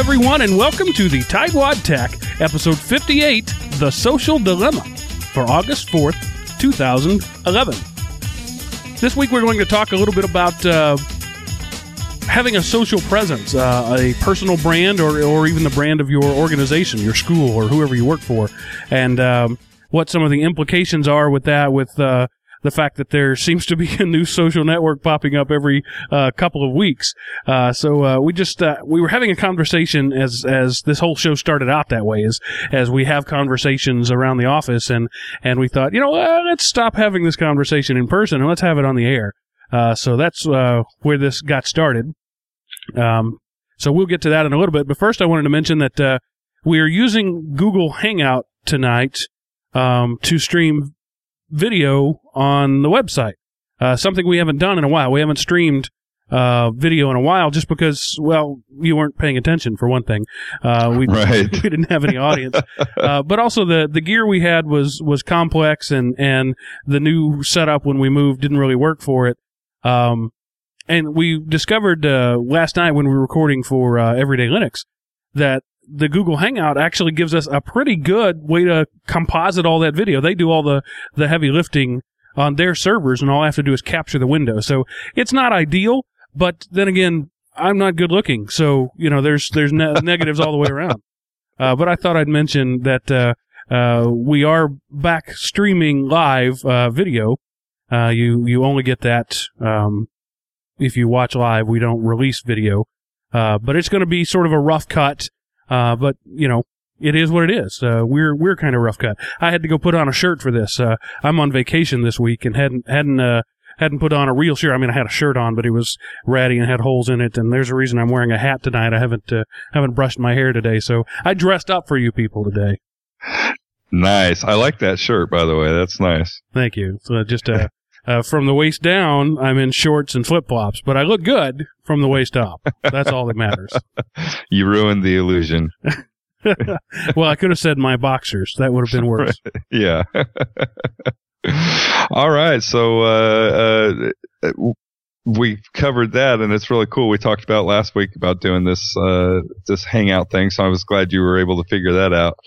Everyone, and welcome to the Tightwad Tech, episode 58 The Social Dilemma, for August 4th, 2011. This week, we're going to talk a little bit about uh, having a social presence, uh, a personal brand, or, or even the brand of your organization, your school, or whoever you work for, and um, what some of the implications are with that, with uh, the fact that there seems to be a new social network popping up every uh, couple of weeks. Uh, so uh, we just uh, we were having a conversation as as this whole show started out that way, as as we have conversations around the office, and and we thought, you know, uh, let's stop having this conversation in person and let's have it on the air. Uh, so that's where this got started. Um, so we'll get to that in a little bit, but first I wanted to mention that we are using Google Hangout tonight um, to stream video on the website. Uh, something we haven't done in a while. We haven't streamed uh, video in a while just because, well, you weren't paying attention for one thing. Uh, we, right. we didn't have any audience. uh, but also the, the gear we had was, was complex and, and the new setup when we moved didn't really work for it. Um, and we discovered, uh, last night when we were recording for, uh, Everyday Linux that the Google Hangout actually gives us a pretty good way to composite all that video. They do all the, the heavy lifting on their servers and all I have to do is capture the window. So it's not ideal, but then again, I'm not good looking. So, you know, there's, there's ne- negatives all the way around. Uh, but I thought I'd mention that, uh, uh, we are back streaming live, uh, video. Uh, you, you only get that, um, if you watch live. We don't release video. Uh, but it's going to be sort of a rough cut uh, but you know, it is what it is. Uh, we're we're kind of rough cut. I had to go put on a shirt for this. Uh, I'm on vacation this week and hadn't hadn't uh, hadn't put on a real shirt. I mean, I had a shirt on, but it was ratty and had holes in it. And there's a reason I'm wearing a hat tonight. I haven't uh, haven't brushed my hair today, so I dressed up for you people today. Nice. I like that shirt, by the way. That's nice. Thank you. So just uh, uh, from the waist down, I'm in shorts and flip flops, but I look good from the waist up. That's all that matters. you ruined the illusion. well, I could have said my boxers. That would have been worse. yeah. all right. So, uh, uh, we covered that and it's really cool. We talked about last week about doing this, uh, this hangout thing. So I was glad you were able to figure that out.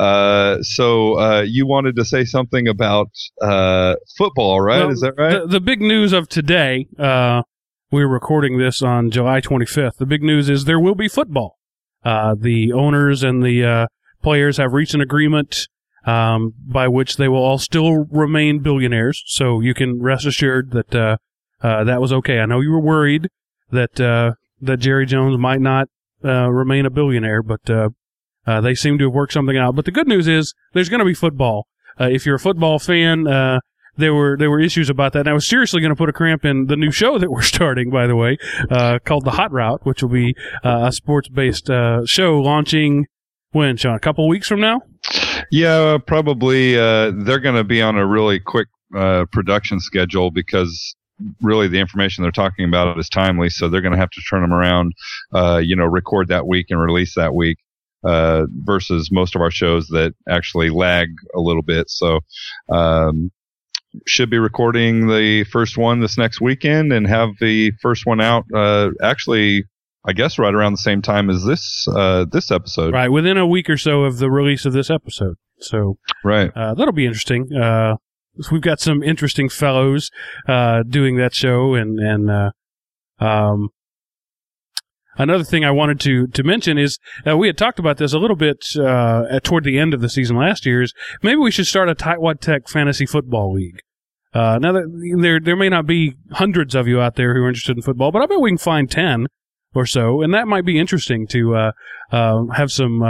Uh, so uh, you wanted to say something about uh, football, right? Well, Is that right? The, the, big news of today. Uh, we're recording this on July 25th. The big news is there will be football. Uh, the owners and the uh, players have reached an agreement um, by which they will all still remain billionaires. So you can rest assured that that was okay. I know you were worried that that Jerry Jones might not remain a billionaire, but uh, they seem to have worked something out. But the good news is there's going to be football. Uh, if you're a football fan, uh, there were there were issues about that. And I was seriously going to put a cramp in the new show that we're starting, by the way, uh, called the Hot Route, which will be uh, a sports based uh, show launching when Sean a couple weeks from now. Yeah, probably. they're going to be on a really quick production schedule because really the information they're talking about is timely. So they're going to have to turn them around, you know, record that week and release that week uh, versus most of our shows that actually lag a little bit. So, um, should be recording the first one this next weekend and have the first one out, uh, actually, I guess right around the same time as this, uh, this episode. Right. Within a week or so of the release of this episode. So, right. Uh, that'll be interesting. Uh, we've got some interesting fellows, uh, doing that show and, and, uh, um, Another thing I wanted to to mention is uh, we had talked about this a little bit uh, toward the end of the season last year. Is maybe we should start a Tightwad Tech fantasy football league. Uh, now that there there may not be hundreds of you out there who are interested in football, but I bet we can find ten or so, and that might be interesting to uh, uh, have some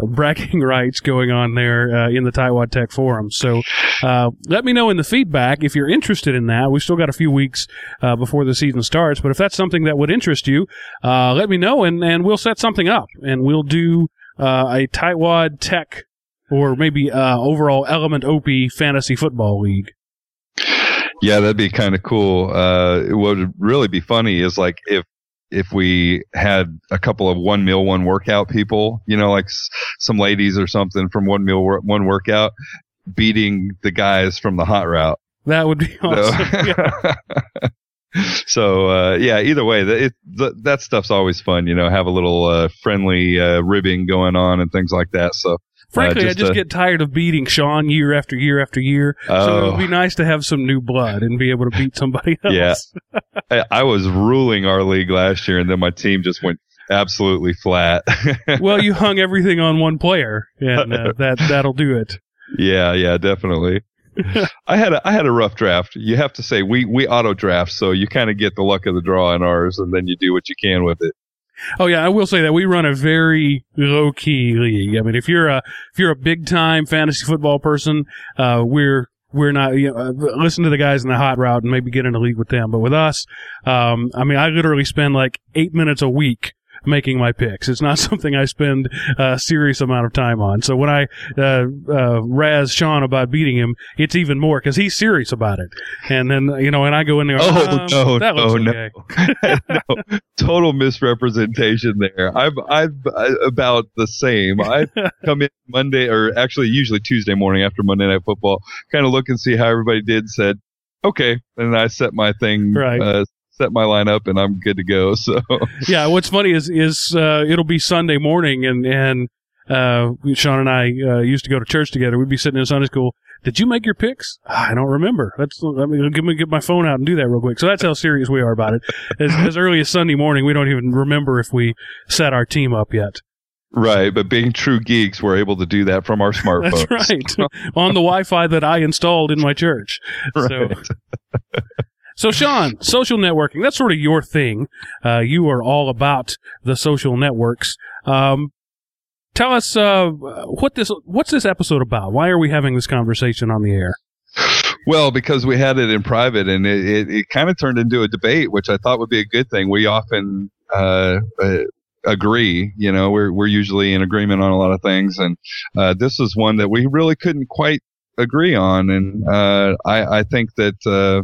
uh, bragging rights going on there uh, in the Tightwad Tech forum. So uh, let me know in the feedback if you're interested in that. We've still got a few weeks uh, before the season starts, but if that's something that would interest you, uh, let me know and, and we'll set something up and we'll do uh, a Tightwad Tech or maybe overall Element Opie Fantasy Football League. Yeah, that'd be kind of cool. what would really be funny is like if if we had a couple of one meal one workout people, you know, like s- some ladies or something from one meal wor- one workout beating the guys from the hot route. That would be awesome. yeah. so uh, yeah, either way, it, that stuff's always fun. You know, have a little uh, friendly uh, ribbing going on and things like that. So Frankly, uh, I just uh, get tired of beating Sean year after year after year. So it Oh. would be nice to have some new blood and be able to beat somebody else. Yeah. I, I was ruling our league last year, and then my team just went absolutely flat. well, you hung everything on one player, and uh, that that'll do it. yeah, yeah, definitely. I had a I had a rough draft. You have to say we we auto draft, so you kind of get the luck of the draw in ours, and then you do what you can with it. Oh yeah, I will say that we run a very low key league. I mean, if you're a if you're a big time fantasy football person, uh, we're we're not. You know, uh, listen to the guys in the hot route and maybe get in a league with them. But with us, um, I mean, I literally spend like eight minutes a week making my picks. It's not something I spend a serious amount of time on. So when I uh, uh, razz Sean about beating him, it's even more because he's serious about it. And then you know, and I go in there. Oh, um, no, that no, okay. no, total misrepresentation there. I'm I've I, about the same. I come in Monday or actually usually Tuesday morning after Monday Night Football, kind of look and see how everybody did. Said okay, and I set my thing, Right. uh, set my lineup, and I'm good to go. So yeah, what's funny is is uh, it'll be Sunday morning, and and uh, Sean and I uh, used to go to church together. We'd be sitting in Sunday school. Did you make your picks? "Ah, I don't remember. Let's let me give me get my phone out and do that real quick. So that's how serious we are about it. As, as early as Sunday morning, we don't even remember if we set our team up yet. right, but being true geeks, we're able to do that from our smartphones. That's right on the Wi-Fi that I installed in my church. So. So, Sean, social networking, that's sort of your thing. Uh, you are all about the social networks. Um, tell us, uh, what this, what's this episode about? Why are we having this conversation on the air? Well, because we had it in private and it, it, it kind of turned into a debate, which I thought would be a good thing. We often uh, uh, agree, you know, we're, we're usually in agreement on a lot of things. And uh, this is one that we really couldn't quite agree on. And uh, I, I think that uh,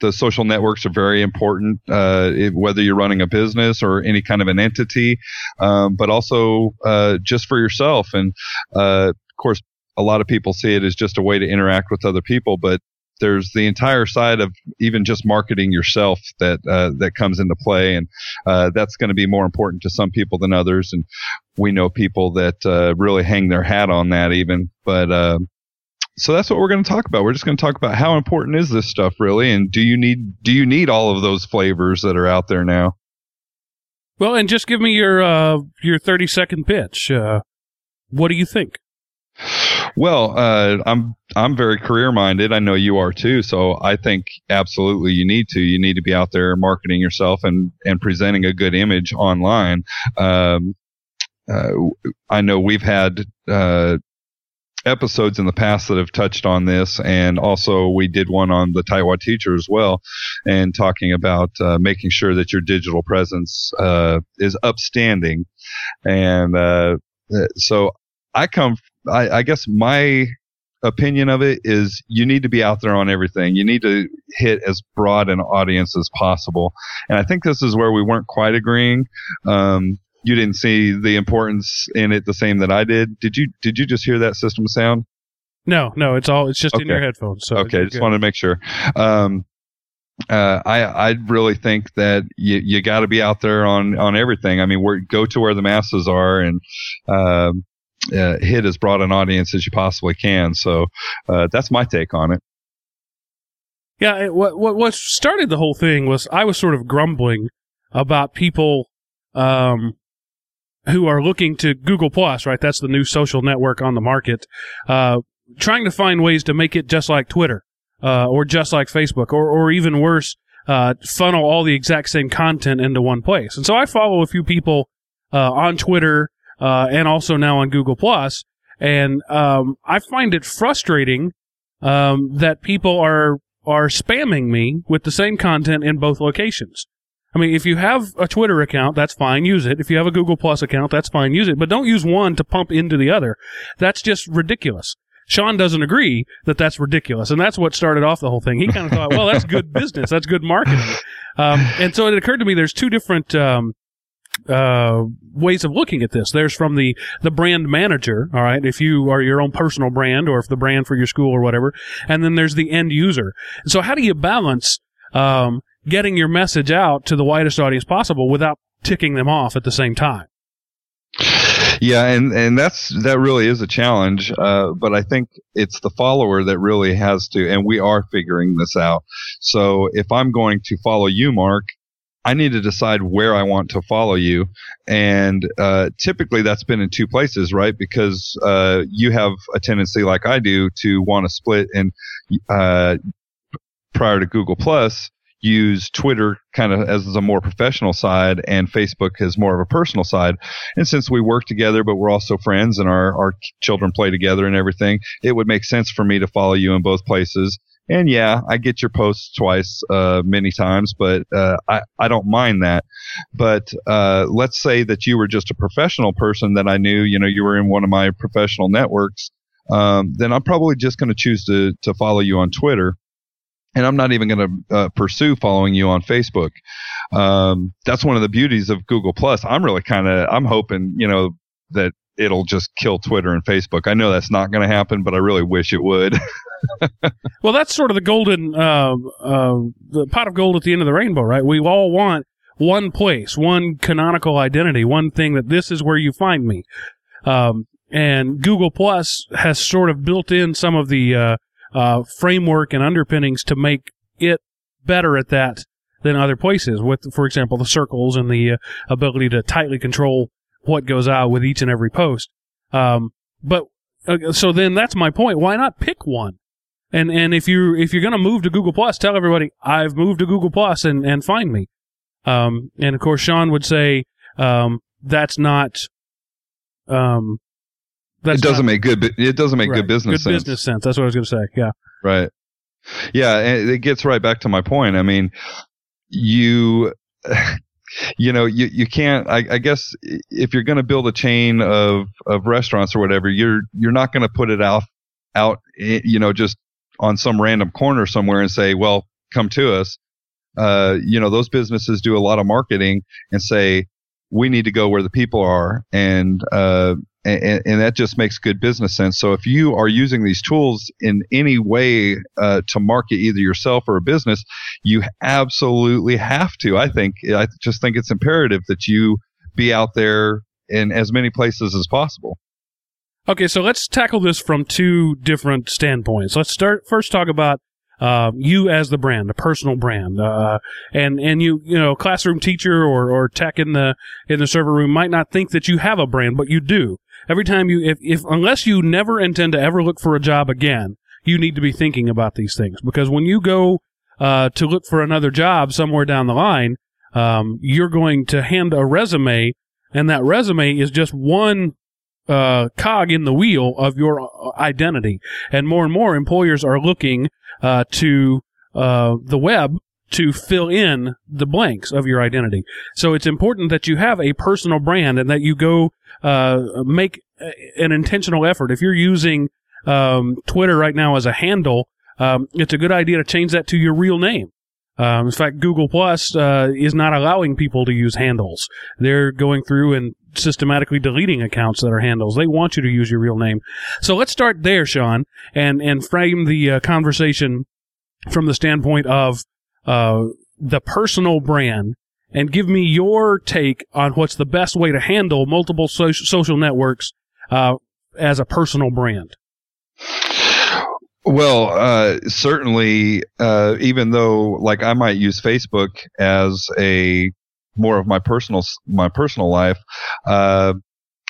the social networks are very important, uh, it, whether you're running a business or any kind of an entity, um, but also uh, just for yourself. And uh, of course, a lot of people see it as just a way to interact with other people, but there's the entire side of even just marketing yourself that uh, that comes into play, and uh, that's going to be more important to some people than others. And we know people that uh, really hang their hat on that, even. But uh, so that's what we're going to talk about. We're just going to talk about how important is this stuff really, and do you need do you need all of those flavors that are out there now? Well, and just give me your, uh, your 30 second pitch. Uh, what do you think? Well, uh, I'm I'm very career minded. I know you are too. So I think absolutely you need to. You need to be out there marketing yourself and and presenting a good image online. Um, uh, I know we've had uh, episodes in the past that have touched on this, and also we did one on the Taiwan teacher as well, and talking about uh, making sure that your digital presence uh, is upstanding. And uh, so I come I, I guess my opinion of it is you need to be out there on everything. You need to hit as broad an audience as possible. And I think this is where we weren't quite agreeing. Um, you didn't see the importance in it the same that I did. Did you? Did you just hear that system sound? No, no, it's all, it's just in your headphones. So okay, just good. wanted to make sure. Um, uh, I I really think that you you got to be out there on on everything. I mean, we're, go to where the masses are and um, uh, hit as broad an audience as you possibly can. So uh, that's my take on it. Yeah, it, what what what started the whole thing was I was sort of grumbling about people um, who are looking to Google Plus, right? That's the new social network on the market. Uh, trying to find ways to make it just like Twitter, uh, or just like Facebook, or or even worse, uh, funnel all the exact same content into one place. And so I follow a few people uh, on Twitter uh, and also now on Google Plus, and um, I find it frustrating um, that people are are spamming me with the same content in both locations. I mean, if you have a Twitter account, that's fine, use it. If you have a Google Plus account, that's fine, use it. But don't use one to pump into the other. That's just ridiculous. Sean doesn't agree that that's ridiculous, and that's what started off the whole thing. He kind of thought, well, that's good business, that's good marketing, um, and so it occurred to me there's two different um, uh, ways of looking at this. There's from the the brand manager, all right, if you are your own personal brand or if the brand for your school or whatever, and then there's the end user. So how do you balance um, getting your message out to the widest audience possible without ticking them off at the same time. Yeah, and and that's that really is a challenge. Uh, but I think it's the follower that really has to, and we are figuring this out. So if I'm going to follow you, Mark, I need to decide where I want to follow you. And uh, typically that's been in two places, right? Because uh, you have a tendency, like I do, to want to split. And uh, prior to Google Plus, use Twitter kind of as a more professional side and Facebook as more of a personal side. And since we work together, but we're also friends and our, our children play together and everything, it would make sense for me to follow you in both places. And yeah, I get your posts twice, uh, many times, but uh, I, I don't mind that. But uh, let's say that you were just a professional person that I knew, you know, you were in one of my professional networks. Um, then I'm probably just going to choose to to follow you on Twitter and I'm not even going to uh, pursue following you on Facebook. Um, that's one of the beauties of Google Plus. I'm really kind of I'm hoping you know that it'll just kill Twitter and Facebook. I know that's not going to happen, but I really wish it would. well, that's sort of the golden uh, uh, the pot of gold at the end of the rainbow, right? We all want one place, one canonical identity, one thing that this is where you find me. Um, and Google Plus has sort of built in some of the uh, framework and underpinnings to make it better at that than other places. With, for example, the circles and the uh, ability to tightly control what goes out with each and every post. Um, but uh, so then that's my point. Why not pick one? And and if you if you're going to move to Google Plus, tell everybody I've moved to Google Plus and and find me. Um, and of course, Sean would say um, that's not um, it doesn't not, make good. It doesn't make right, good business good sense. business sense. That's what I was going to say. Yeah. Right. Yeah, and it gets right back to my point. I mean, you, you know, you you can't. I, I guess if you're going to build a chain of of restaurants or whatever, you're you're not going to put it out out, eh, you know, just on some random corner somewhere and say, well, come to us. Uh, you know, those businesses do a lot of marketing and say, we need to go where the people are. And, uh, and, and, that just makes good business sense. So if you are using these tools in any way uh, to market either yourself or a business, you absolutely have to. I think I just think it's imperative that you be out there in as many places as possible. Okay, so let's tackle this from two different standpoints. Let's start first talk about uh, you as the brand, a personal brand, uh, and and you you know classroom teacher or or tech in the in the server room might not think that you have a brand, but you do every time you, if, if, unless you never intend to ever look for a job again, you need to be thinking about these things because when you go, uh, to look for another job somewhere down the line, um, you're going to hand a resume and that resume is just one, uh, cog in the wheel of your uh, identity. And more and more employers are looking, uh, to, uh, the web to fill in the blanks of your identity. So it's important that you have a personal brand and that you go uh, make an intentional effort. If you're using um, Twitter right now as a handle, um, it's a good idea to change that to your real name. Um, in fact, Google Plus uh, is not allowing people to use handles. They're going through and systematically deleting accounts that are handles. They want you to use your real name. So let's start there, Sean, and and frame the uh, conversation from the standpoint of uh, the personal brand and give me your take on what's the best way to handle multiple so- social networks uh, as a personal brand. Well, uh, certainly, uh, even though like I might use Facebook as a more of my personal my personal life, uh,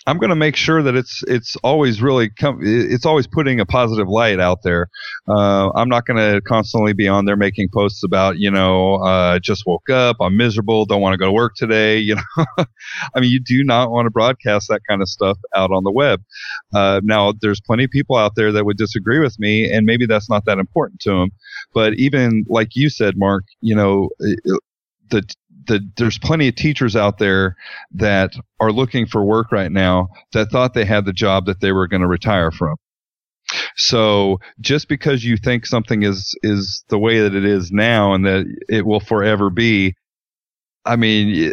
I'm going to make sure that it's it's always really com- it's always putting a positive light out there. Uh, I'm not going to constantly be on there making posts about you know uh, just woke up, I'm miserable, don't want to go to work today. You know, I mean, you do not want to broadcast that kind of stuff out on the web. Uh, now, there's plenty of people out there that would disagree with me, and maybe that's not that important to them. But even like you said, Mark, you know, the the, there's plenty of teachers out there that are looking for work right now that thought they had the job that they were going to retire from. So just because you think something is is the way that it is now and that it will forever be, I mean,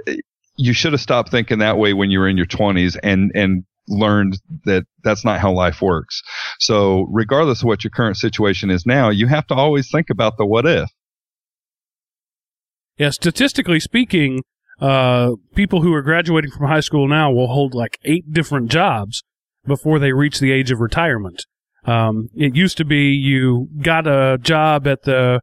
you should have stopped thinking that way when you were in your 20s and and learned that that's not how life works. So regardless of what your current situation is now, you have to always think about the what if. Yeah, statistically speaking, uh, people who are graduating from high school now will hold like eight different jobs before they reach the age of retirement. Um, it used to be you got a job at the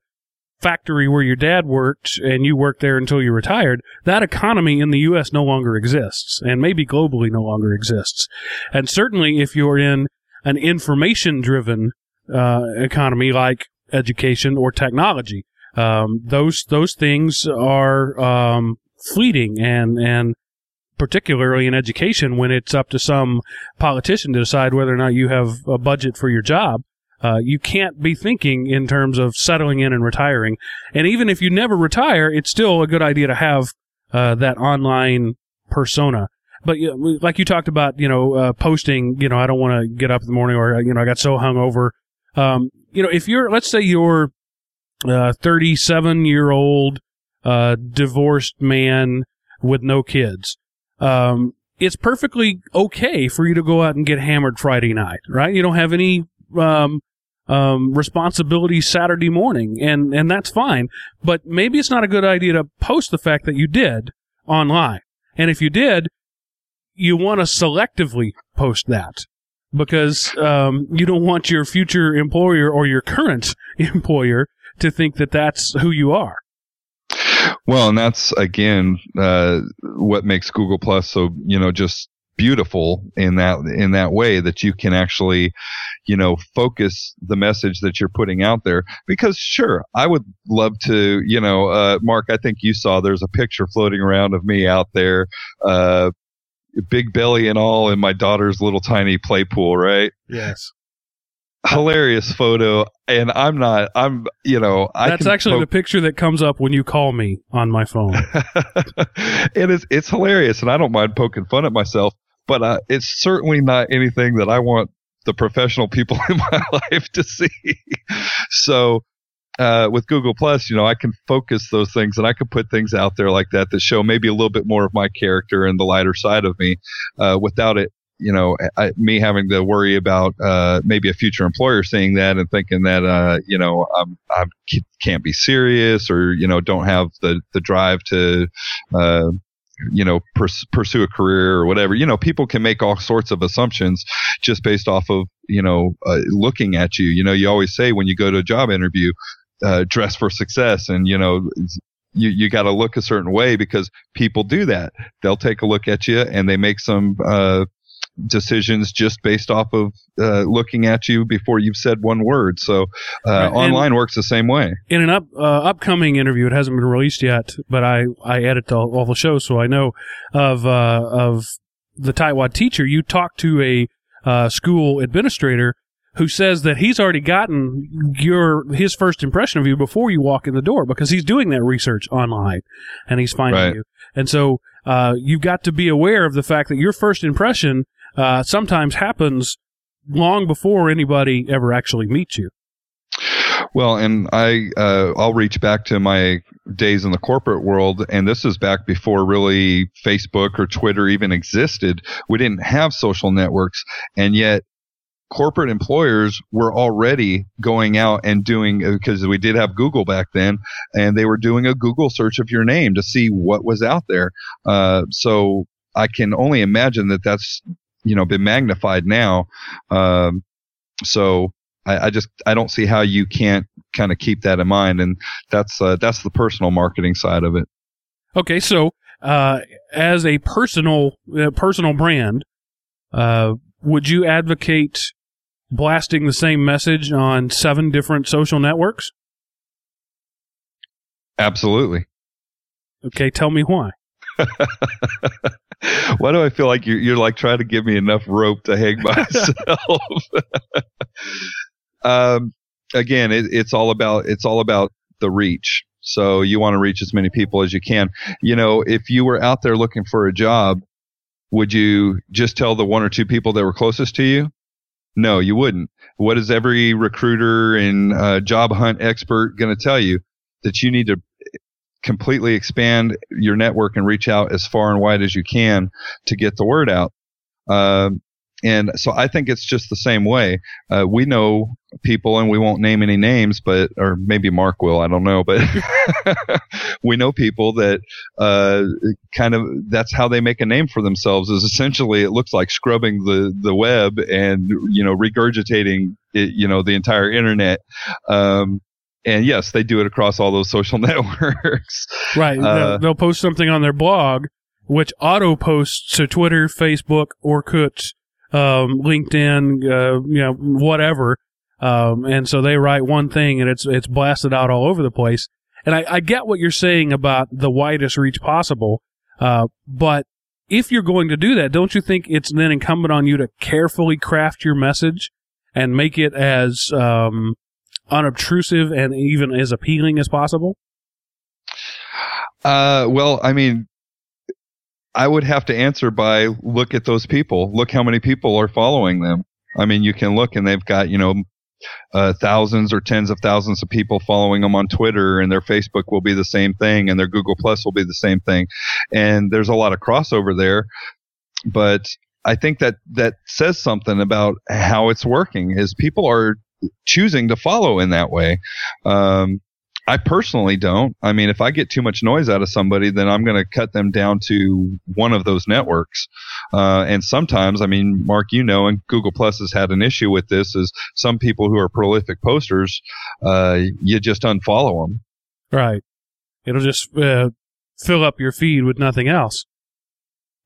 factory where your dad worked and you worked there until you retired. That economy in the U.S. no longer exists and maybe globally no longer exists. And certainly if you're in an information driven, uh, economy like education or technology, um, those, those things are, um, fleeting and, and particularly in education when it's up to some politician to decide whether or not you have a budget for your job. Uh, you can't be thinking in terms of settling in and retiring. And even if you never retire, it's still a good idea to have uh, that online persona. But like you talked about, you know, uh, posting, you know, I don't want to get up in the morning or, you know, I got so hungover. Um, you know, if you're, let's say you're 37 year old uh, divorced man with no kids, um, it's perfectly okay for you to go out and get hammered Friday night, right? You don't have any um, um, responsibility Saturday morning, and and that's fine. But maybe it's not a good idea to post the fact that you did online. And if you did, you want to selectively post that because um, you don't want your future employer or your current employer to think that that's who you are. Well, and that's again uh, what makes Google Plus so you know just beautiful in that in that way that you can actually you know focus the message that you're putting out there. Because sure i would love to you know uh, mark i think you saw there's a picture floating around of me out there uh, big belly and all in my daughter's little tiny play pool right? Yes hilarious photo and i'm not i'm you know I that's actually the picture that comes up when you call me on my phone. It is it's hilarious and i don't mind poking fun at myself but uh, it's certainly not anything that i want the professional people in my life to see. So uh, with Google Plus, you know, I can focus those things and I can put things out there like that that show maybe a little bit more of my character and the lighter side of me, uh, without it you know, I, me having to worry about uh, maybe a future employer seeing that and thinking that uh, you know I'm, I can't be serious or you know don't have the the drive to uh, you know pers- pursue a career or whatever. You know, people can make all sorts of assumptions just based off of you know uh, looking at you. You know, you always say when you go to a job interview, uh, dress for success, and you know you, you got to look a certain way because people do that. They'll take a look at you and they make some, uh, decisions just based off of uh, looking at you before you've said one word. So uh, online works the same way. In an up, uh, upcoming interview, it hasn't been released yet, but I, I edit all, all the shows, so I know of uh, of the Taiwan teacher. You talk to a uh, school administrator who says that he's already gotten your his first impression of you before you walk in the door because he's doing that research online and he's finding right. you. And so uh, you've got to be aware of the fact that your first impression uh, sometimes happens long before anybody ever actually meets you. Well, and I uh, I'll reach back to my days in the corporate world, and this is back before really Facebook or Twitter even existed. We didn't have social networks, and yet corporate employers were already going out and doing because we did have Google back then, and they were doing a Google search of your name to see what was out there. Uh, so I can only imagine that that's you know been magnified now. Um, so I, I, just I don't see how you can't kind of keep that in mind, and that's uh, that's the personal marketing side of it. Okay, so uh, as a personal uh, personal brand, uh, would you advocate blasting the same message on seven different social networks? Absolutely. Okay, tell me why. Why do I feel like you're, you're like trying to give me enough rope to hang myself? um, again, it, it's all about it's all about the reach. So you want to reach as many people as you can. You know, if you were out there looking for a job, would you just tell the one or two people that were closest to you? No, you wouldn't. What is every recruiter and uh, job hunt expert going to tell you? That you need to completely expand your network and reach out as far and wide as you can to get the word out. Uh, and so I think it's just the same way. Uh, we know people, and we won't name any names, but or maybe Mark will. I don't know, but we know people that uh, kind of that's how they make a name for themselves. Is essentially it looks like scrubbing the the web and you know regurgitating it, you know the entire internet. Um, and yes, they do it across all those social networks. Right. Uh, they'll, post something on their blog, which auto posts to Twitter, Facebook, Orkut, um, LinkedIn, uh, you know, whatever. Um, and so they write one thing and it's it's blasted out all over the place. And I, I get what you're saying about the widest reach possible. Uh, but if you're going to do that, don't you think it's then incumbent on you to carefully craft your message and make it as um, unobtrusive and even as appealing as possible? Uh, well, I mean, I would have to answer by look at those people. Look how many people are following them. I mean, you can look and they've got, you know, uh, thousands or tens of thousands of people following them on Twitter, and their Facebook will be the same thing, and their Google Plus will be the same thing. And there's a lot of crossover there. But I think that that says something about how it's working is people are choosing to follow in that way. Um, I personally don't. I mean, if I get too much noise out of somebody, then I'm going to cut them down to one of those networks. Uh, and sometimes, I mean, Mark, you know, and Google Plus has had an issue with this. Is some people who are prolific posters, uh, you just unfollow them. Right. It'll just uh, fill up your feed with nothing else.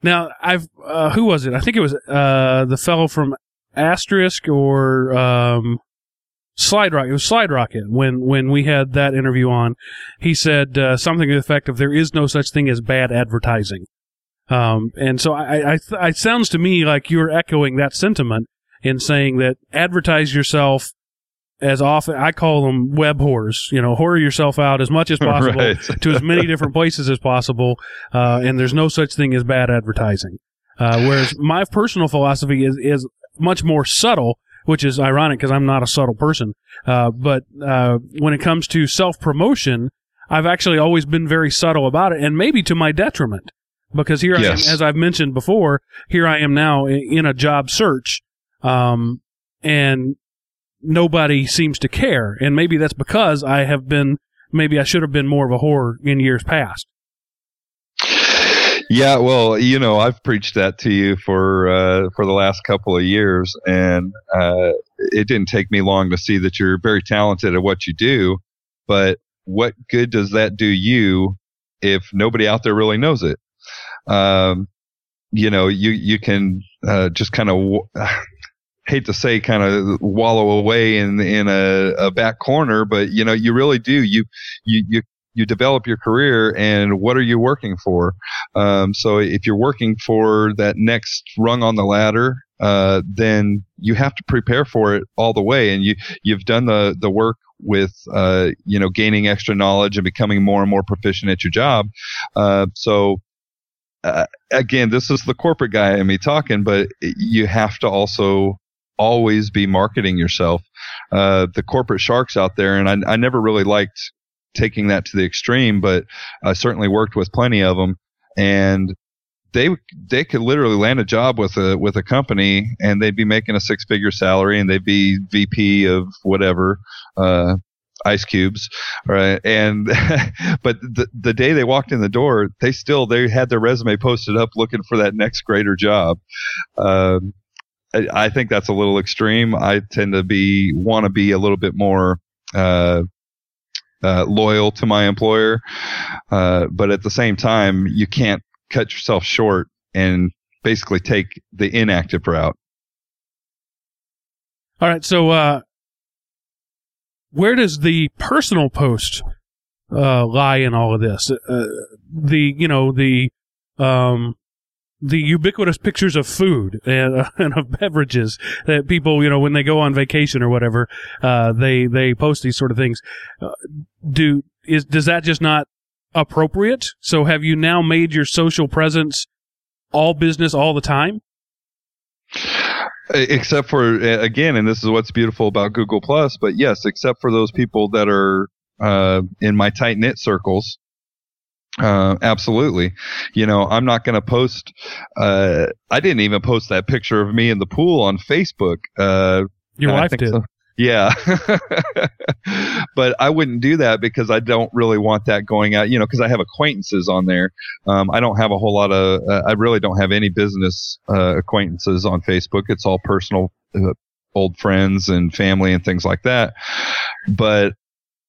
Now, I've uh, who was it? I think it was uh, the fellow from Asterisk or um, SlideRocket. It was SlideRocket when when we had that interview on. He said uh, something to the effect of, "There is no such thing as bad advertising." Um, and so I, I, it sounds to me like you're echoing that sentiment in saying that advertise yourself as often. I call them web whores. You know, whore yourself out as much as possible Right. to as many different places as possible. Uh, and there's no such thing as bad advertising. Uh, whereas my personal philosophy is is much more subtle, which is ironic because I'm not a subtle person. Uh, but uh, when it comes to self promotion, I've actually always been very subtle about it, and maybe to my detriment. Because here Yes. I am, as I've mentioned before, here I am now in a job search, um, and nobody seems to care. And maybe that's because I have been, maybe I should have been more of a whore in years past. Yeah, well, you know, I've preached that to you for uh, for the last couple of years, and uh, it didn't take me long to see that you're very talented at what you do. But what good does that do you if nobody out there really knows it? Um, you know, you you can uh, just kind of hate to say, kind of wallow away in in a, a back corner, but you know, you really do. You you you you develop your career, and what are you working for? Um, so if you're working for that next rung on the ladder, uh, then you have to prepare for it all the way. And you, you've done the, the work with, uh, you know, gaining extra knowledge and becoming more and more proficient at your job. Uh, so, uh, again, this is the corporate guy in me talking, but you have to also always be marketing yourself. Uh, the corporate sharks out there, and I, I never really liked taking that to the extreme, but I certainly worked with plenty of them and they they could literally land a job with a with a company and they'd be making a six figure salary and they'd be VP of whatever uh ice cubes right? And but the the day they walked in the door they still they had their resume posted up looking for that next greater job. Um I, I think that's a little extreme. I tend to be want to be a little bit more uh uh, loyal to my employer, uh, but at the same time, you can't cut yourself short and basically take the inactive route. All right. So, uh, where does the personal post uh, lie in all of this? Uh, the you know the um, the ubiquitous pictures of food and, uh, and of beverages that people you know when they go on vacation or whatever uh, they they post these sort of things. Uh, do is does that just not appropriate? So have you now made your social presence all business all the time? Except for again, and this is what's beautiful about Google Plus. But yes, except for those people that are uh, in my tight knit circles, Uh, absolutely. You know, I'm not going to post. Uh, I didn't even post that picture of me in the pool on Facebook. Uh, Your wife did. So. Yeah. but I wouldn't do that because I don't really want that going out, you know, because I have acquaintances on there. Um, I don't have a whole lot of, uh, I really don't have any business uh, acquaintances on Facebook. It's all personal, uh, old friends and family and things like that. But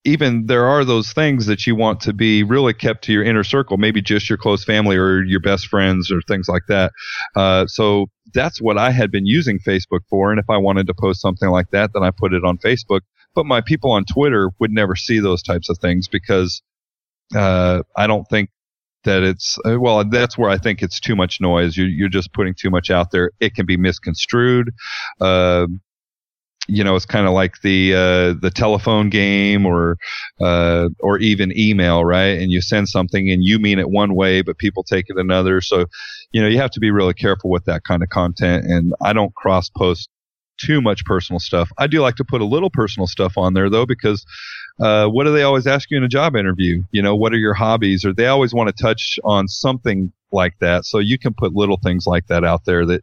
even there are those things that you want to be really kept to your inner circle, maybe just your close family or your best friends or things like that. Uh, so that's what I had been using Facebook for. And if I wanted to post something like that, then I put it on Facebook. But my people on Twitter would never see those types of things because uh, I don't think that it's uh, well that's where i think it's too much noise you're, you're just putting too much out there it can be misconstrued uh, you know, it's kind of like the uh, the telephone game or uh, or even email, right? And you send something and you mean it one way, but people take it another. So, you know, you have to be really careful with that kind of content. And I don't cross post too much personal stuff. I do like to put a little personal stuff on there though, because uh, what do they always ask you in a job interview? You know, what are your hobbies? Or they always want to touch on something like that. So you can put little things like that out there that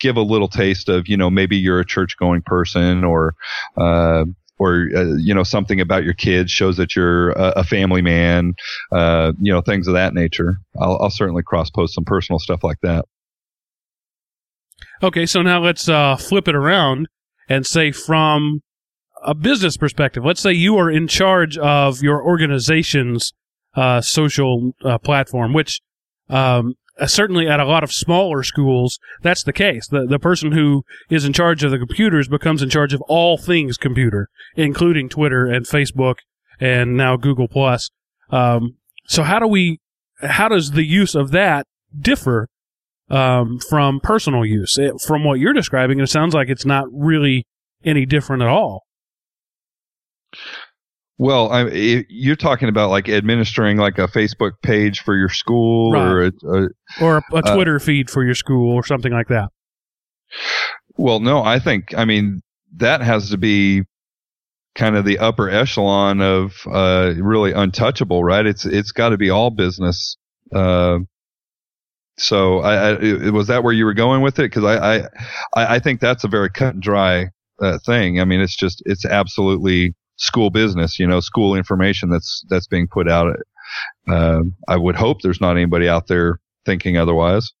give a little taste of, you know, maybe you're a church going person or, uh, or uh, you know something about your kids shows that you're a, a family man, uh, you know things of that nature. I'll, I'll certainly cross post some personal stuff like that. Okay, so now let's uh, flip it around and say from a business perspective. Let's say you are in charge of your organization's uh, social uh, platform, which um, uh, certainly at a lot of smaller schools, that's the case. The, the person who is in charge of the computers becomes in charge of all things computer, including Twitter and Facebook and now Google Plus. Um, so how do we, how does the use of that differ um, from personal use? It, from what you're describing, it sounds like it's not really any different at all. Well, I, you're talking about like administering like a Facebook page for your school right. or a, a, or a, a uh, Twitter uh, feed for your school or something like that. Well, no, I think I mean that has to be kind of the upper echelon of uh, really untouchable, right? It's it's got to be all business. Uh, so, I, I, was that where you were going with it? Because I, I I think that's a very cut and dry uh, thing. I mean, it's just it's absolutely school business, you know, school information that's that's being put out. Uh, I would hope there's not anybody out there thinking otherwise.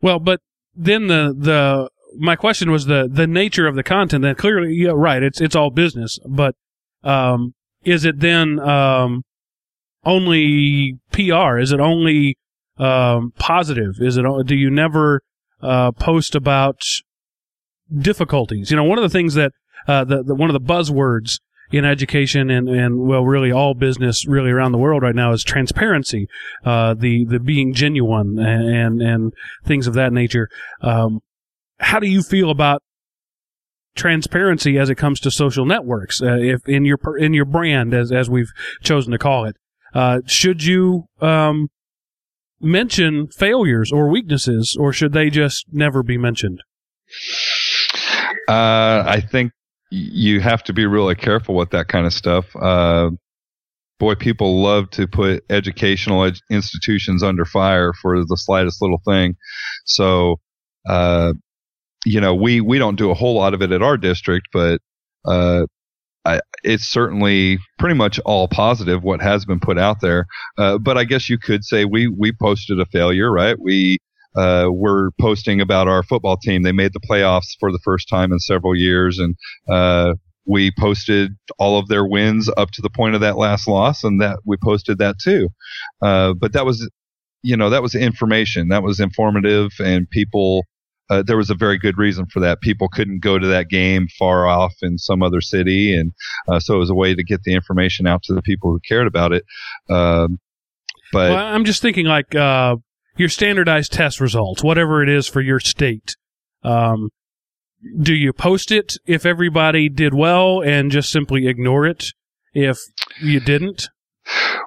Well, but then the the my question was the the nature of the content. That clearly, yeah, right. It's it's all business, but um, is it then um, only PR? Is it only um, positive? Is it? Do you never uh, post about difficulties? You know, one of the things that uh, the, the one of the buzzwords in education and, and well, really all business really around the world right now is transparency, uh, the, the being genuine and, and, and things of that nature. Um, how do you feel about transparency as it comes to social networks? Uh, if in your, in your brand, as, as we've chosen to call it, uh, should you, um, mention failures or weaknesses or should they just never be mentioned? Uh, I think you have to be really careful with that kind of stuff. Uh, boy, people love to put educational ed- institutions under fire for the slightest little thing. So, uh, you know, we, we don't do a whole lot of it at our district, but, uh, I, it's certainly pretty much all positive what has been put out there. Uh, but I guess you could say we, we posted a failure, right? We, uh, we're posting about our football team. They made the playoffs for the first time in several years, and uh, we posted all of their wins up to the point of that last loss, and that we posted that too. Uh, but that was, you know, that was information. That was informative, and people. Uh, there was a very good reason for that. People couldn't go to that game far off in some other city, and uh, so it was a way to get the information out to the people who cared about it. Um, but well, I'm just thinking, like uh, your standardized test results, whatever it is for your state. Um, do you post it if everybody did well and just simply ignore it if you didn't?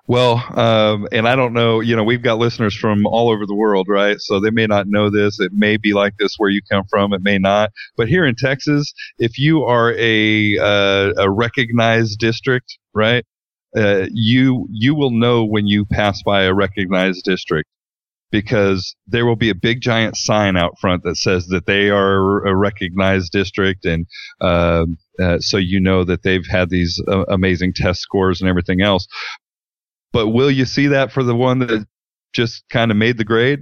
Well, um, and I don't know, you know, we've got listeners from all over the world, right? So they may not know this. It may be like this where you come from. It may not. But here in Texas, if you are a, uh, a recognized district, right? uh, you you will know when you pass by a recognized district because there will be a big giant sign out front that says that they are a recognized district and uh, uh, so you know that they've had these uh, amazing test scores and everything else but will you see that for the one that just kind of made the grade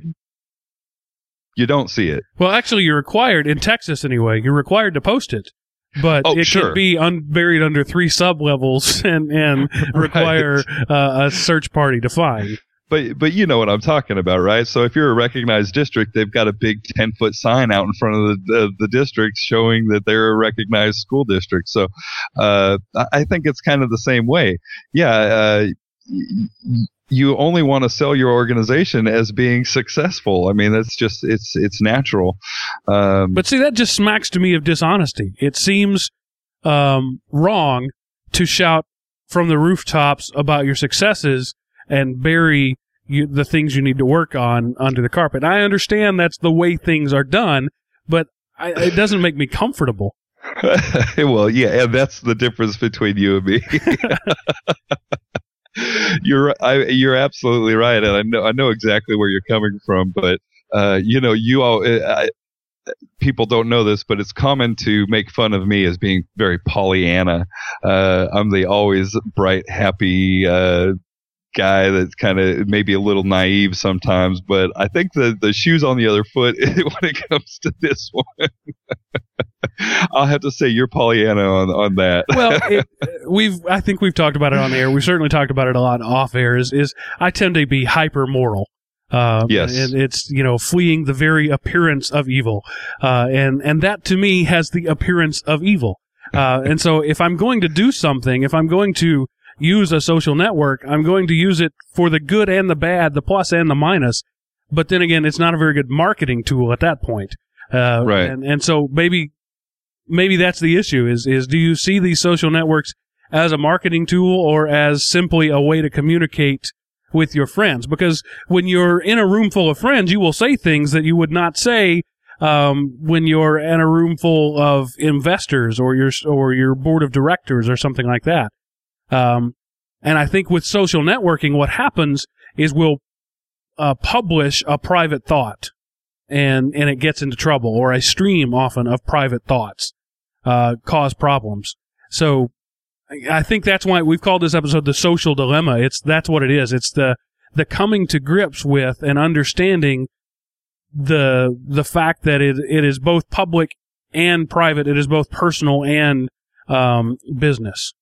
you don't see it Well, actually, you're required in Texas anyway. You're required to post it, but Oh, it sure. can be un- buried under three sub levels and and require uh, a search party to find. But but you know what I'm talking about, right? So if you're a recognized district, they've got a big 10 foot sign out in front of the, the the district showing that they're a recognized school district. So uh, I think it's kind of the same way. Yeah, uh, you only want to sell your organization as being successful. I mean, that's just it's it's natural. Um, But see, that just smacks to me of dishonesty. It seems um, wrong to shout from the rooftops about your successes and bury you, the things you need to work on under the carpet. I understand that's the way things are done, but I, it doesn't make me comfortable. well, yeah, and that's the difference between you and me. you're I, you're absolutely right, and I know I know exactly where you're coming from. But uh, you know, you all I, people don't know this, but it's common to make fun of me as being very Pollyanna. Uh, I'm the always bright, happy. Uh, guy that's kind of maybe a little naive sometimes but i think the the shoes on the other foot when it comes to this one I'll have to say you're Pollyanna on on that. well, it, we've I think we've talked about it on air. We've certainly talked about it a lot off air. Is, is I tend to be hyper moral. Uh, Yes. and it's you know fleeing the very appearance of evil, uh, and and that to me has the appearance of evil. Uh, and so if I'm going to do something, if I'm going to use a social network, I'm going to use it for the good and the bad, the plus and the minus. But then again, it's not a very good marketing tool at that point. Uh, Right. And and so maybe maybe that's the issue is is do you see these social networks as a marketing tool or as simply a way to communicate with your friends because when you're in a room full of friends you will say things that you would not say um, when you're in a room full of investors or your or your board of directors or something like that um, and I think with social networking what happens is we'll uh, publish a private thought and and it gets into trouble or a stream often of private thoughts uh, cause problems. So I- think that's why we've called this episode the social dilemma. It's that's what it is. It's the the coming to grips with and understanding the the fact that it it is both public and private. It is both personal and um, business.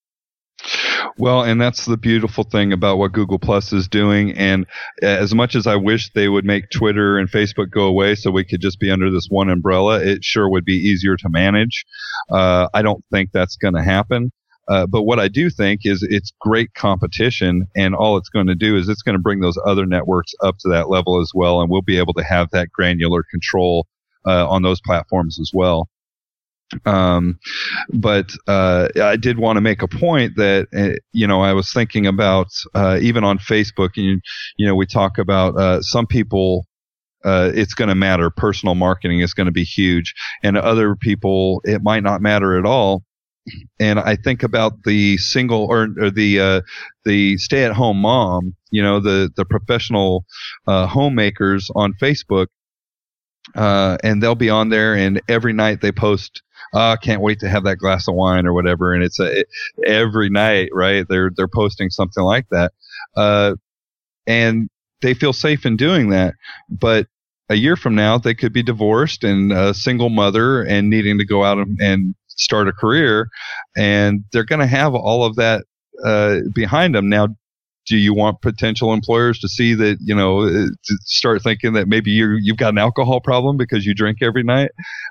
Well, and that's the beautiful thing about what Google Plus is doing. And as much as I wish they would make Twitter and Facebook go away so we could just be under this one umbrella, it sure would be easier to manage. Uh, I don't think that's going to happen. Uh, but what I do think is it's great competition, and all it's going to do is it's going to bring those other networks up to that level as well, and we'll be able to have that granular control uh, on those platforms as well. Um, but uh, I did want to make a point that uh, you know I was thinking about uh, even on Facebook, and you, know we talk about uh, some people. Uh, it's going to matter. Personal marketing is going to be huge, and other people it might not matter at all. And I think about the single or, or the uh, the stay at home mom. You know the the professional uh, homemakers on Facebook, uh, and they'll be on there, and every night they post uh, can't wait to have that glass of wine or whatever. And it's a, it, every night, right? They're, they're posting something like that. Uh, and they feel safe in doing that. But a year from now, they could be divorced and a single mother and needing to go out and, and start a career. And they're going to have all of that, uh, behind them. Now, do you want potential employers to see that you know uh, to start thinking that maybe you you've got an alcohol problem because you drink every night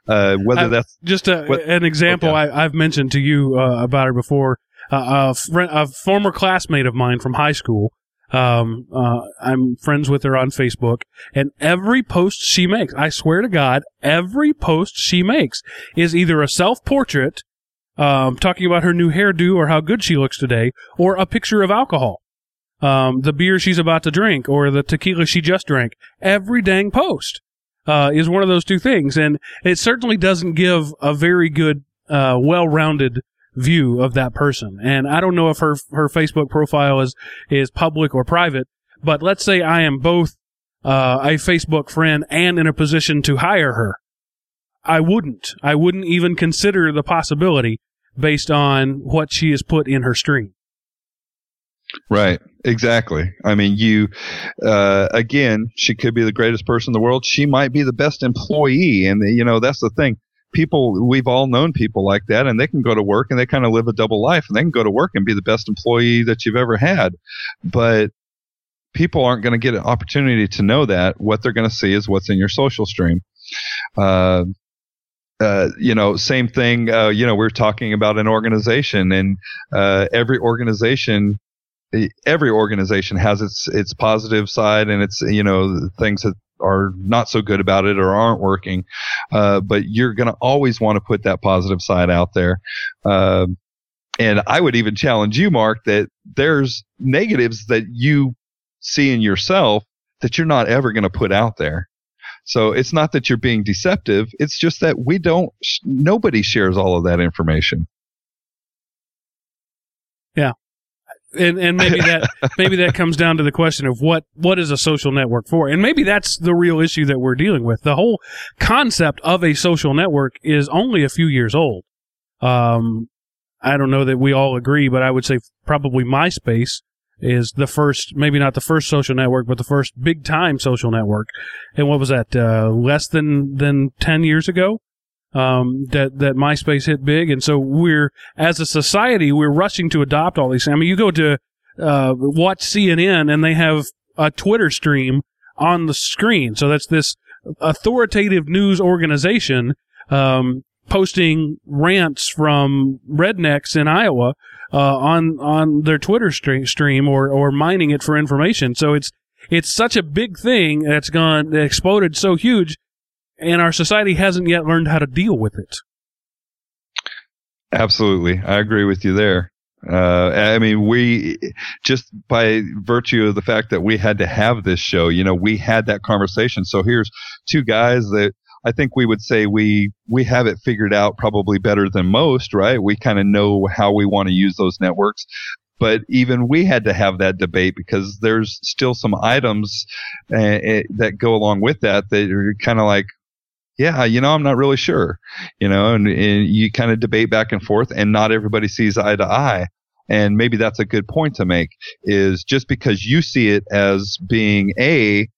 uh, whether I've- that's Just a, What- an example Okay. I, I've mentioned to you uh, about it before. Uh, a, a former classmate of mine from high school. Um, uh, I'm friends with her on Facebook, and every post she makes, I swear to God, every post she makes is either a self portrait, um, talking about her new hairdo or how good she looks today, or a picture of alcohol. Um, the beer she's about to drink or the tequila she just drank. Every dang post, uh, is one of those two things. And it certainly doesn't give a very good, uh, well-rounded view of that person. And I don't know if her her Facebook profile is is public or private, but let's say I am both uh, a Facebook friend and in a position to hire her. I wouldn't. I wouldn't even consider the possibility based on what she has put in her stream. Right. Exactly. I mean, you, uh, again, she could be the greatest person in the world. She might be the best employee. And, you know, that's the thing. People, we've all known people like that, and they can go to work and they kind of live a double life, and they can go to work and be the best employee that you've ever had. But people aren't going to get an opportunity to know that. What they're going to see is what's in your social stream. Uh, uh, you know, same thing. Uh, you know, we're talking about an organization, and uh, every organization every organization has its its positive side and its you know things that are not so good about it or aren't working. Uh, but you're going to always want to put that positive side out there. Uh, and I would even challenge you, Mark, that there's negatives that you see in yourself that you're not ever going to put out there. So it's not that you're being deceptive. It's just that we don't, nobody shares all of that information. Yeah and and maybe that maybe that comes down to the question of what what is a social network for? And maybe that's the real issue that we're dealing with. The whole concept of a social network is only a few years old. Um i don't know that we all agree but i would say probably myspace is the first maybe not the first social network but the first big time social network. And what was that uh, less than than 10 years ago um, that that MySpace hit big, and so we're as a society we're rushing to adopt all these. I mean, you go to uh, watch CNN and they have a Twitter stream on the screen, so that's this authoritative news organization um, posting rants from rednecks in Iowa uh, on on their Twitter stream or or mining it for information. So it's it's such a big thing that's gone exploded so huge and our society hasn't yet learned how to deal with it. Absolutely. I agree with you there. Uh, I mean, we just by virtue of the fact that we had to have this show, you know, we had that conversation. So here's two guys that I think we would say we we have it figured out probably better than most, right? We kind of know how we want to use those networks. But even we had to have that debate because there's still some items uh, that go along with that that are kind of like, yeah, you know, I'm not really sure, you know, and, and you kind of debate back and forth and not everybody sees eye to eye. And maybe that's a good point to make is just because you see it as being A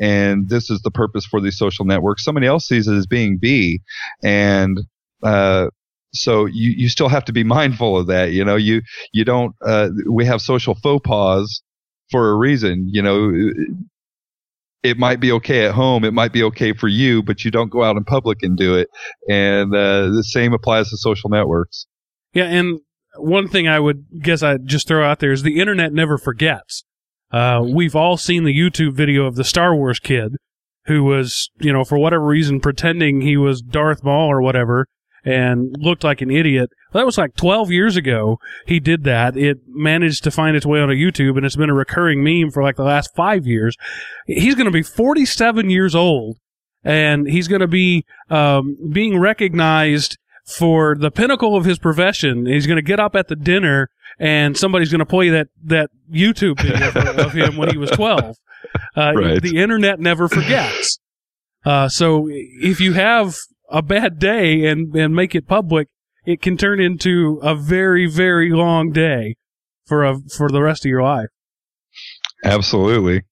and this is the purpose for these social networks, somebody else sees it as being B. And, uh, so you, you still have to be mindful of that. You know, you, you don't, uh, we have social faux pas for a reason. You know, it might be okay at home. It might be okay for you, but you don't go out in public and do it. And uh, the same applies to social networks. Yeah, and one thing I would guess I'd just throw out there is the internet never forgets. Uh, we've all seen the YouTube video of the Star Wars kid who was, you know, for whatever reason, pretending he was Darth Maul or whatever, and looked like an idiot. That was like 12 years ago. He did that. It managed to find its way onto YouTube and it's been a recurring meme for like the last five years. He's going to be 47 years old and he's going to be, um, being recognized for the pinnacle of his profession. He's going to get up at the dinner and somebody's going to play that, that YouTube video of him when he was 12. Uh, right. The internet never forgets. Uh, so if you have a bad day and, and make it public, it can turn into a very, very long day for a, for the rest of your life. Absolutely.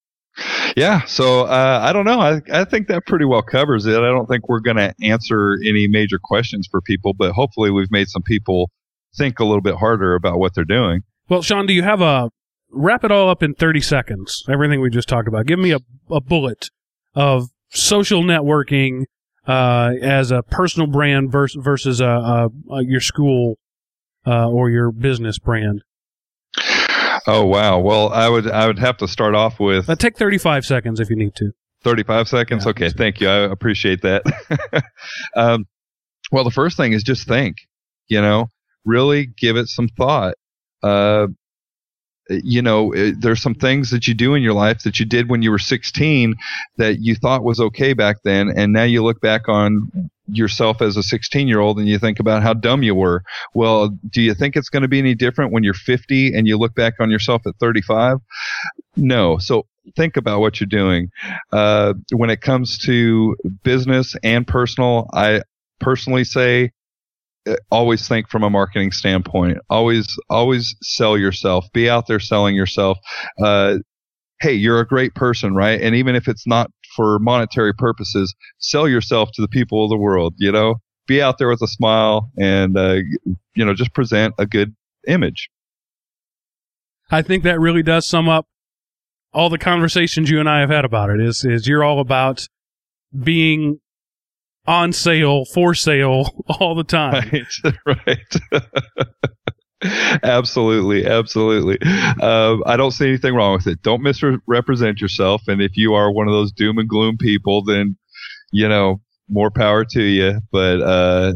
Yeah. So, uh, I don't know. I, I think that pretty well covers it. I don't think we're going to answer any major questions for people, but hopefully we've made some people think a little bit harder about what they're doing. Well, Sean, do you have a wrap it all up in 30 seconds? Everything we just talked about. Give me a, a bullet of social networking uh, as a personal brand versus versus a, a, a your school uh, or your business brand? Oh wow! Well, I would I would have to start off with. Uh, take thirty five seconds if you need to. Thirty five seconds. Yeah, okay, thank you. I appreciate that. um, well, the first thing is just think. You know, really give it some thought. Uh, you know, eh, there's some things that you do in your life that you did when you were 16 that you thought was okay back then, and now you look back on yourself as a 16 year old and you think about how dumb you were. Well, do you think it's going to be any different when you're 50 and you look back on yourself at 35? No. So think about what you're doing. Uh, when it comes to business and personal, I personally say always think from a marketing standpoint. Always, always sell yourself. Be out there selling yourself. Uh, hey, you're a great person, right? And even if it's not for monetary purposes, sell yourself to the people of the world. You know, be out there with a smile and uh, you know just present a good image. I think that really does sum up all the conversations you and I have had about it. Is is you're all about being on sale, for sale all the time. Right, right. absolutely, absolutely. Uh, I don't see anything wrong with it. Don't misrepresent yourself. And if you are one of those doom and gloom people, then you know more power to you. But uh,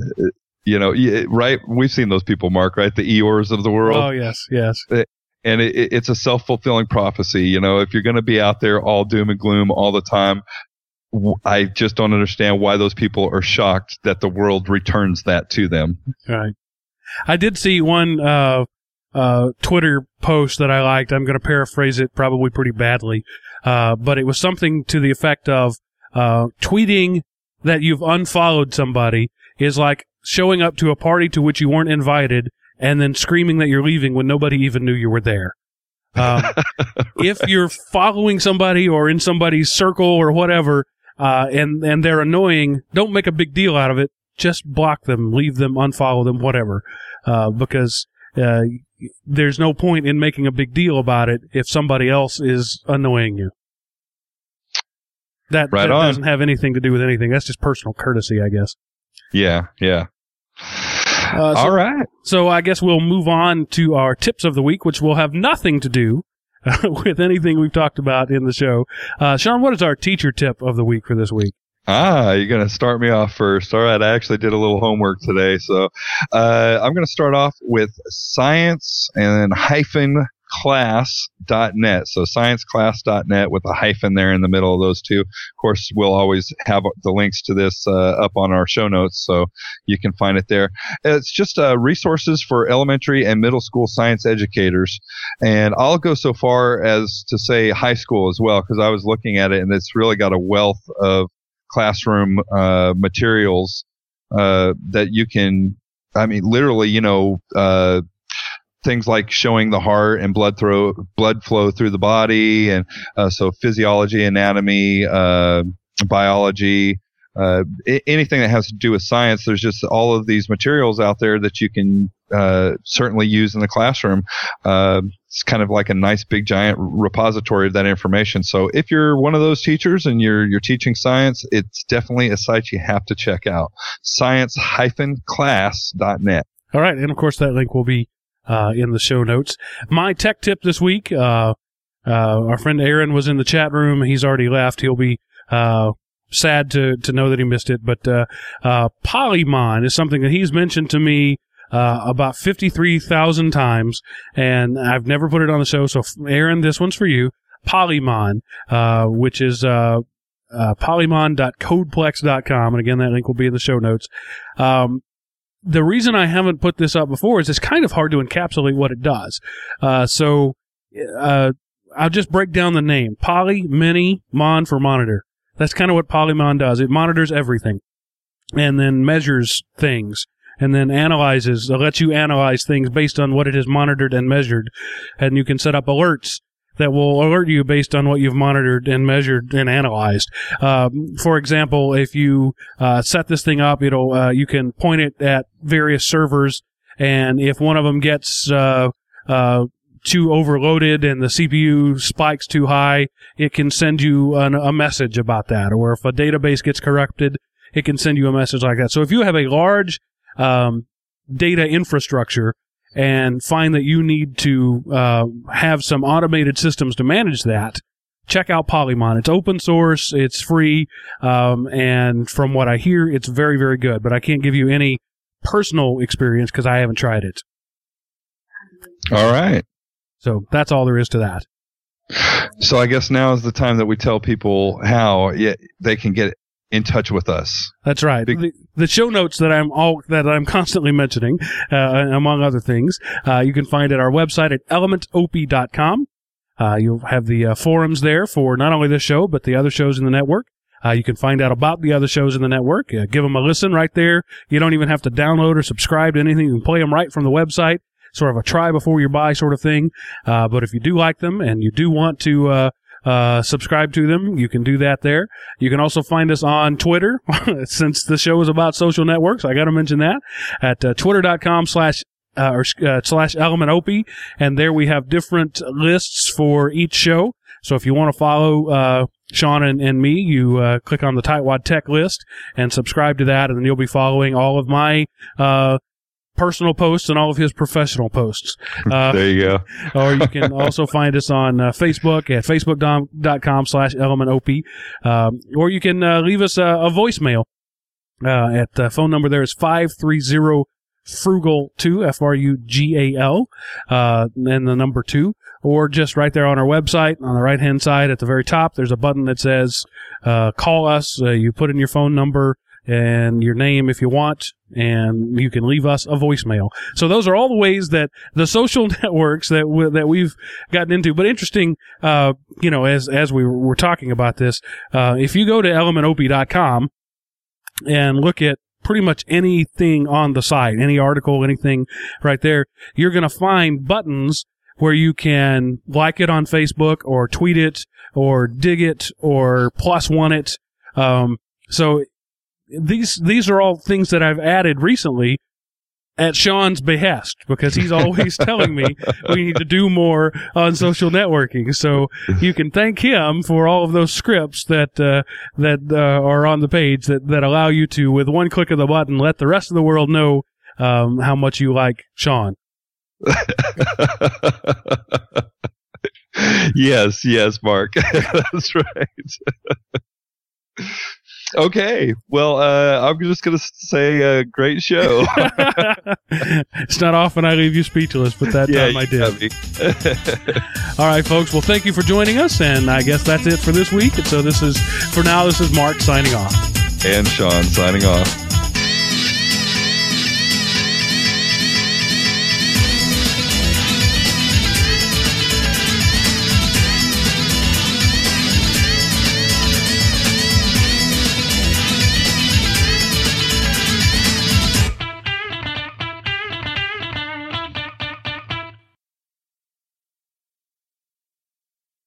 you know, right? We've seen those people, Mark. Right? The Eeyores of the world. Oh yes, yes. Eh, and it, it's a self fulfilling prophecy. You know, if you're going to be out there all doom and gloom all the time, I just don't understand why those people are shocked that the world returns that to them. Right. I did see one uh, uh, Twitter post that I liked. I'm going to paraphrase it probably pretty badly, uh, but it was something to the effect of uh, tweeting that you've unfollowed somebody is like showing up to a party to which you weren't invited and then screaming that you're leaving when nobody even knew you were there. Um, if you're following somebody or in somebody's circle or whatever, uh, and and they're annoying, don't make a big deal out of it. Just block them, leave them, unfollow them, whatever, uh, because uh, there's no point in making a big deal about it if somebody else is annoying you. That, right that doesn't have anything to do with anything. That's just personal courtesy, I guess. Yeah, yeah. Uh, so, All right. So I guess we'll move on to our tips of the week, which will have nothing to do with anything we've talked about in the show. Uh, Sean, what is our teacher tip of the week for this week? Ah, you're going to start me off first. All right. I actually did a little homework today. So, uh, I'm going to start off with science and then hyphen class.net. So scienceclass.net with a hyphen there in the middle of those two. Of course, we'll always have the links to this uh, up on our show notes, so you can find it there. It's just uh, resources for elementary and middle school science educators. And I'll go so far as to say high school as well, because I was looking at it and it's really got a wealth of classroom uh, materials uh, that you can I mean, literally, you know, uh, things like showing the heart and blood throw blood flow through the body, and uh, so physiology, anatomy, uh, biology. Uh, anything that has to do with science, there's just all of these materials out there that you can uh, certainly use in the classroom. Uh, it's kind of like a nice big giant repository of that information. So if you're one of those teachers and you're you're teaching science, it's definitely a site you have to check out. Science-class.net. All right, and of course that link will be uh, in the show notes. My tech tip this week, uh, uh, our friend Aaron was in the chat room. He's already left. He'll be uh, sad to, to know that he missed it. But uh, uh, Polymon is something that he's mentioned to me about 53,000 times, and I've never put it on the show. So, Aaron, this one's for you. Polymon, which is uh, polymon.codeplex.com. And again, that link will be in the show notes. Um, the reason I haven't put this up before is it's kind of hard to encapsulate what it does. Uh, so, uh, I'll just break down the name. Poly, mini, mon for monitor. That's kind of what Polymon does. It monitors everything and then measures things and then analyzes, it lets you analyze things based on what it has monitored and measured. And you can set up alerts that will alert you based on what you've monitored and measured and analyzed. Um, for example, if you uh, set this thing up, it'll uh, you can point it at various servers, and if one of them gets uh, uh too overloaded and the CPU spikes too high, it can send you an, a message about that. Or if a database gets corrupted, it can send you a message like that. So if you have a large um, data infrastructure and find that you need to uh, have some automated systems to manage that, check out Polymon. It's open source, it's free, um, and from what I hear, it's very, very good. But I can't give you any personal experience because I haven't tried it. All right. So that's all there is to that. So I guess now is the time that we tell people how they can get in touch with us. That's right. Big- the, the show notes that I'm all that I'm constantly mentioning, uh, among other things, uh, you can find at our website at elementop.com. Uh, you'll have the uh, forums there for not only this show but the other shows in the network. Uh, you can find out about the other shows in the network. Uh, give them a listen right there. You don't even have to download or subscribe to anything. You can play them right from the website. Sort of a try before you buy sort of thing. Uh, but if you do like them and you do want to uh, subscribe to them, you can do that there. You can also find us on Twitter, since the show is about social networks. I got to mention that at uh, twitter.com slash uh, or uh, slash element opie, and there we have different lists for each show. So if you want to follow uh, Sean and, and me, you uh, click on the Tightwad Tech list and subscribe to that, and then you'll be following all of my uh, personal posts and all of his professional posts. Uh, there you go. or you can also find us on uh, Facebook at facebook.com slash elementop. Um, or you can uh, leave us a, voicemail. Uh, at the phone number there is 530 frugal 2 F R U G A L, uh, and the number 2. Or just right there on our website on the right hand side at the very top, there's a button that says, uh, call us. Uh, you put in your phone number and your name if you want, and you can leave us a voicemail. So those are all the ways that the social networks that we, that we've gotten into. But interesting, uh, you know, as as we were talking about this, uh, if you go to elementop.com and look at pretty much anything on the site, any article, anything right there, you're going to find buttons where you can like it on Facebook or tweet it or Digg it or plus one it. Um, so these these are all things that I've added recently at Sean's behest because he's always telling me we need to do more on social networking. So you can thank him for all of those scripts that uh, that uh, are on the page that that allow you to, with one click of the button, let the rest of the world know um, how much you like Sean. yes, yes, Mark. That's right. Okay. Well, uh, I'm just going to say a uh, great show. it's not often I leave you speechless, but that yeah, time I did. All right, folks. Well, thank you for joining us, and I guess that's it for this week. And so this is, for now, this is Mark signing off. and Sean signing off.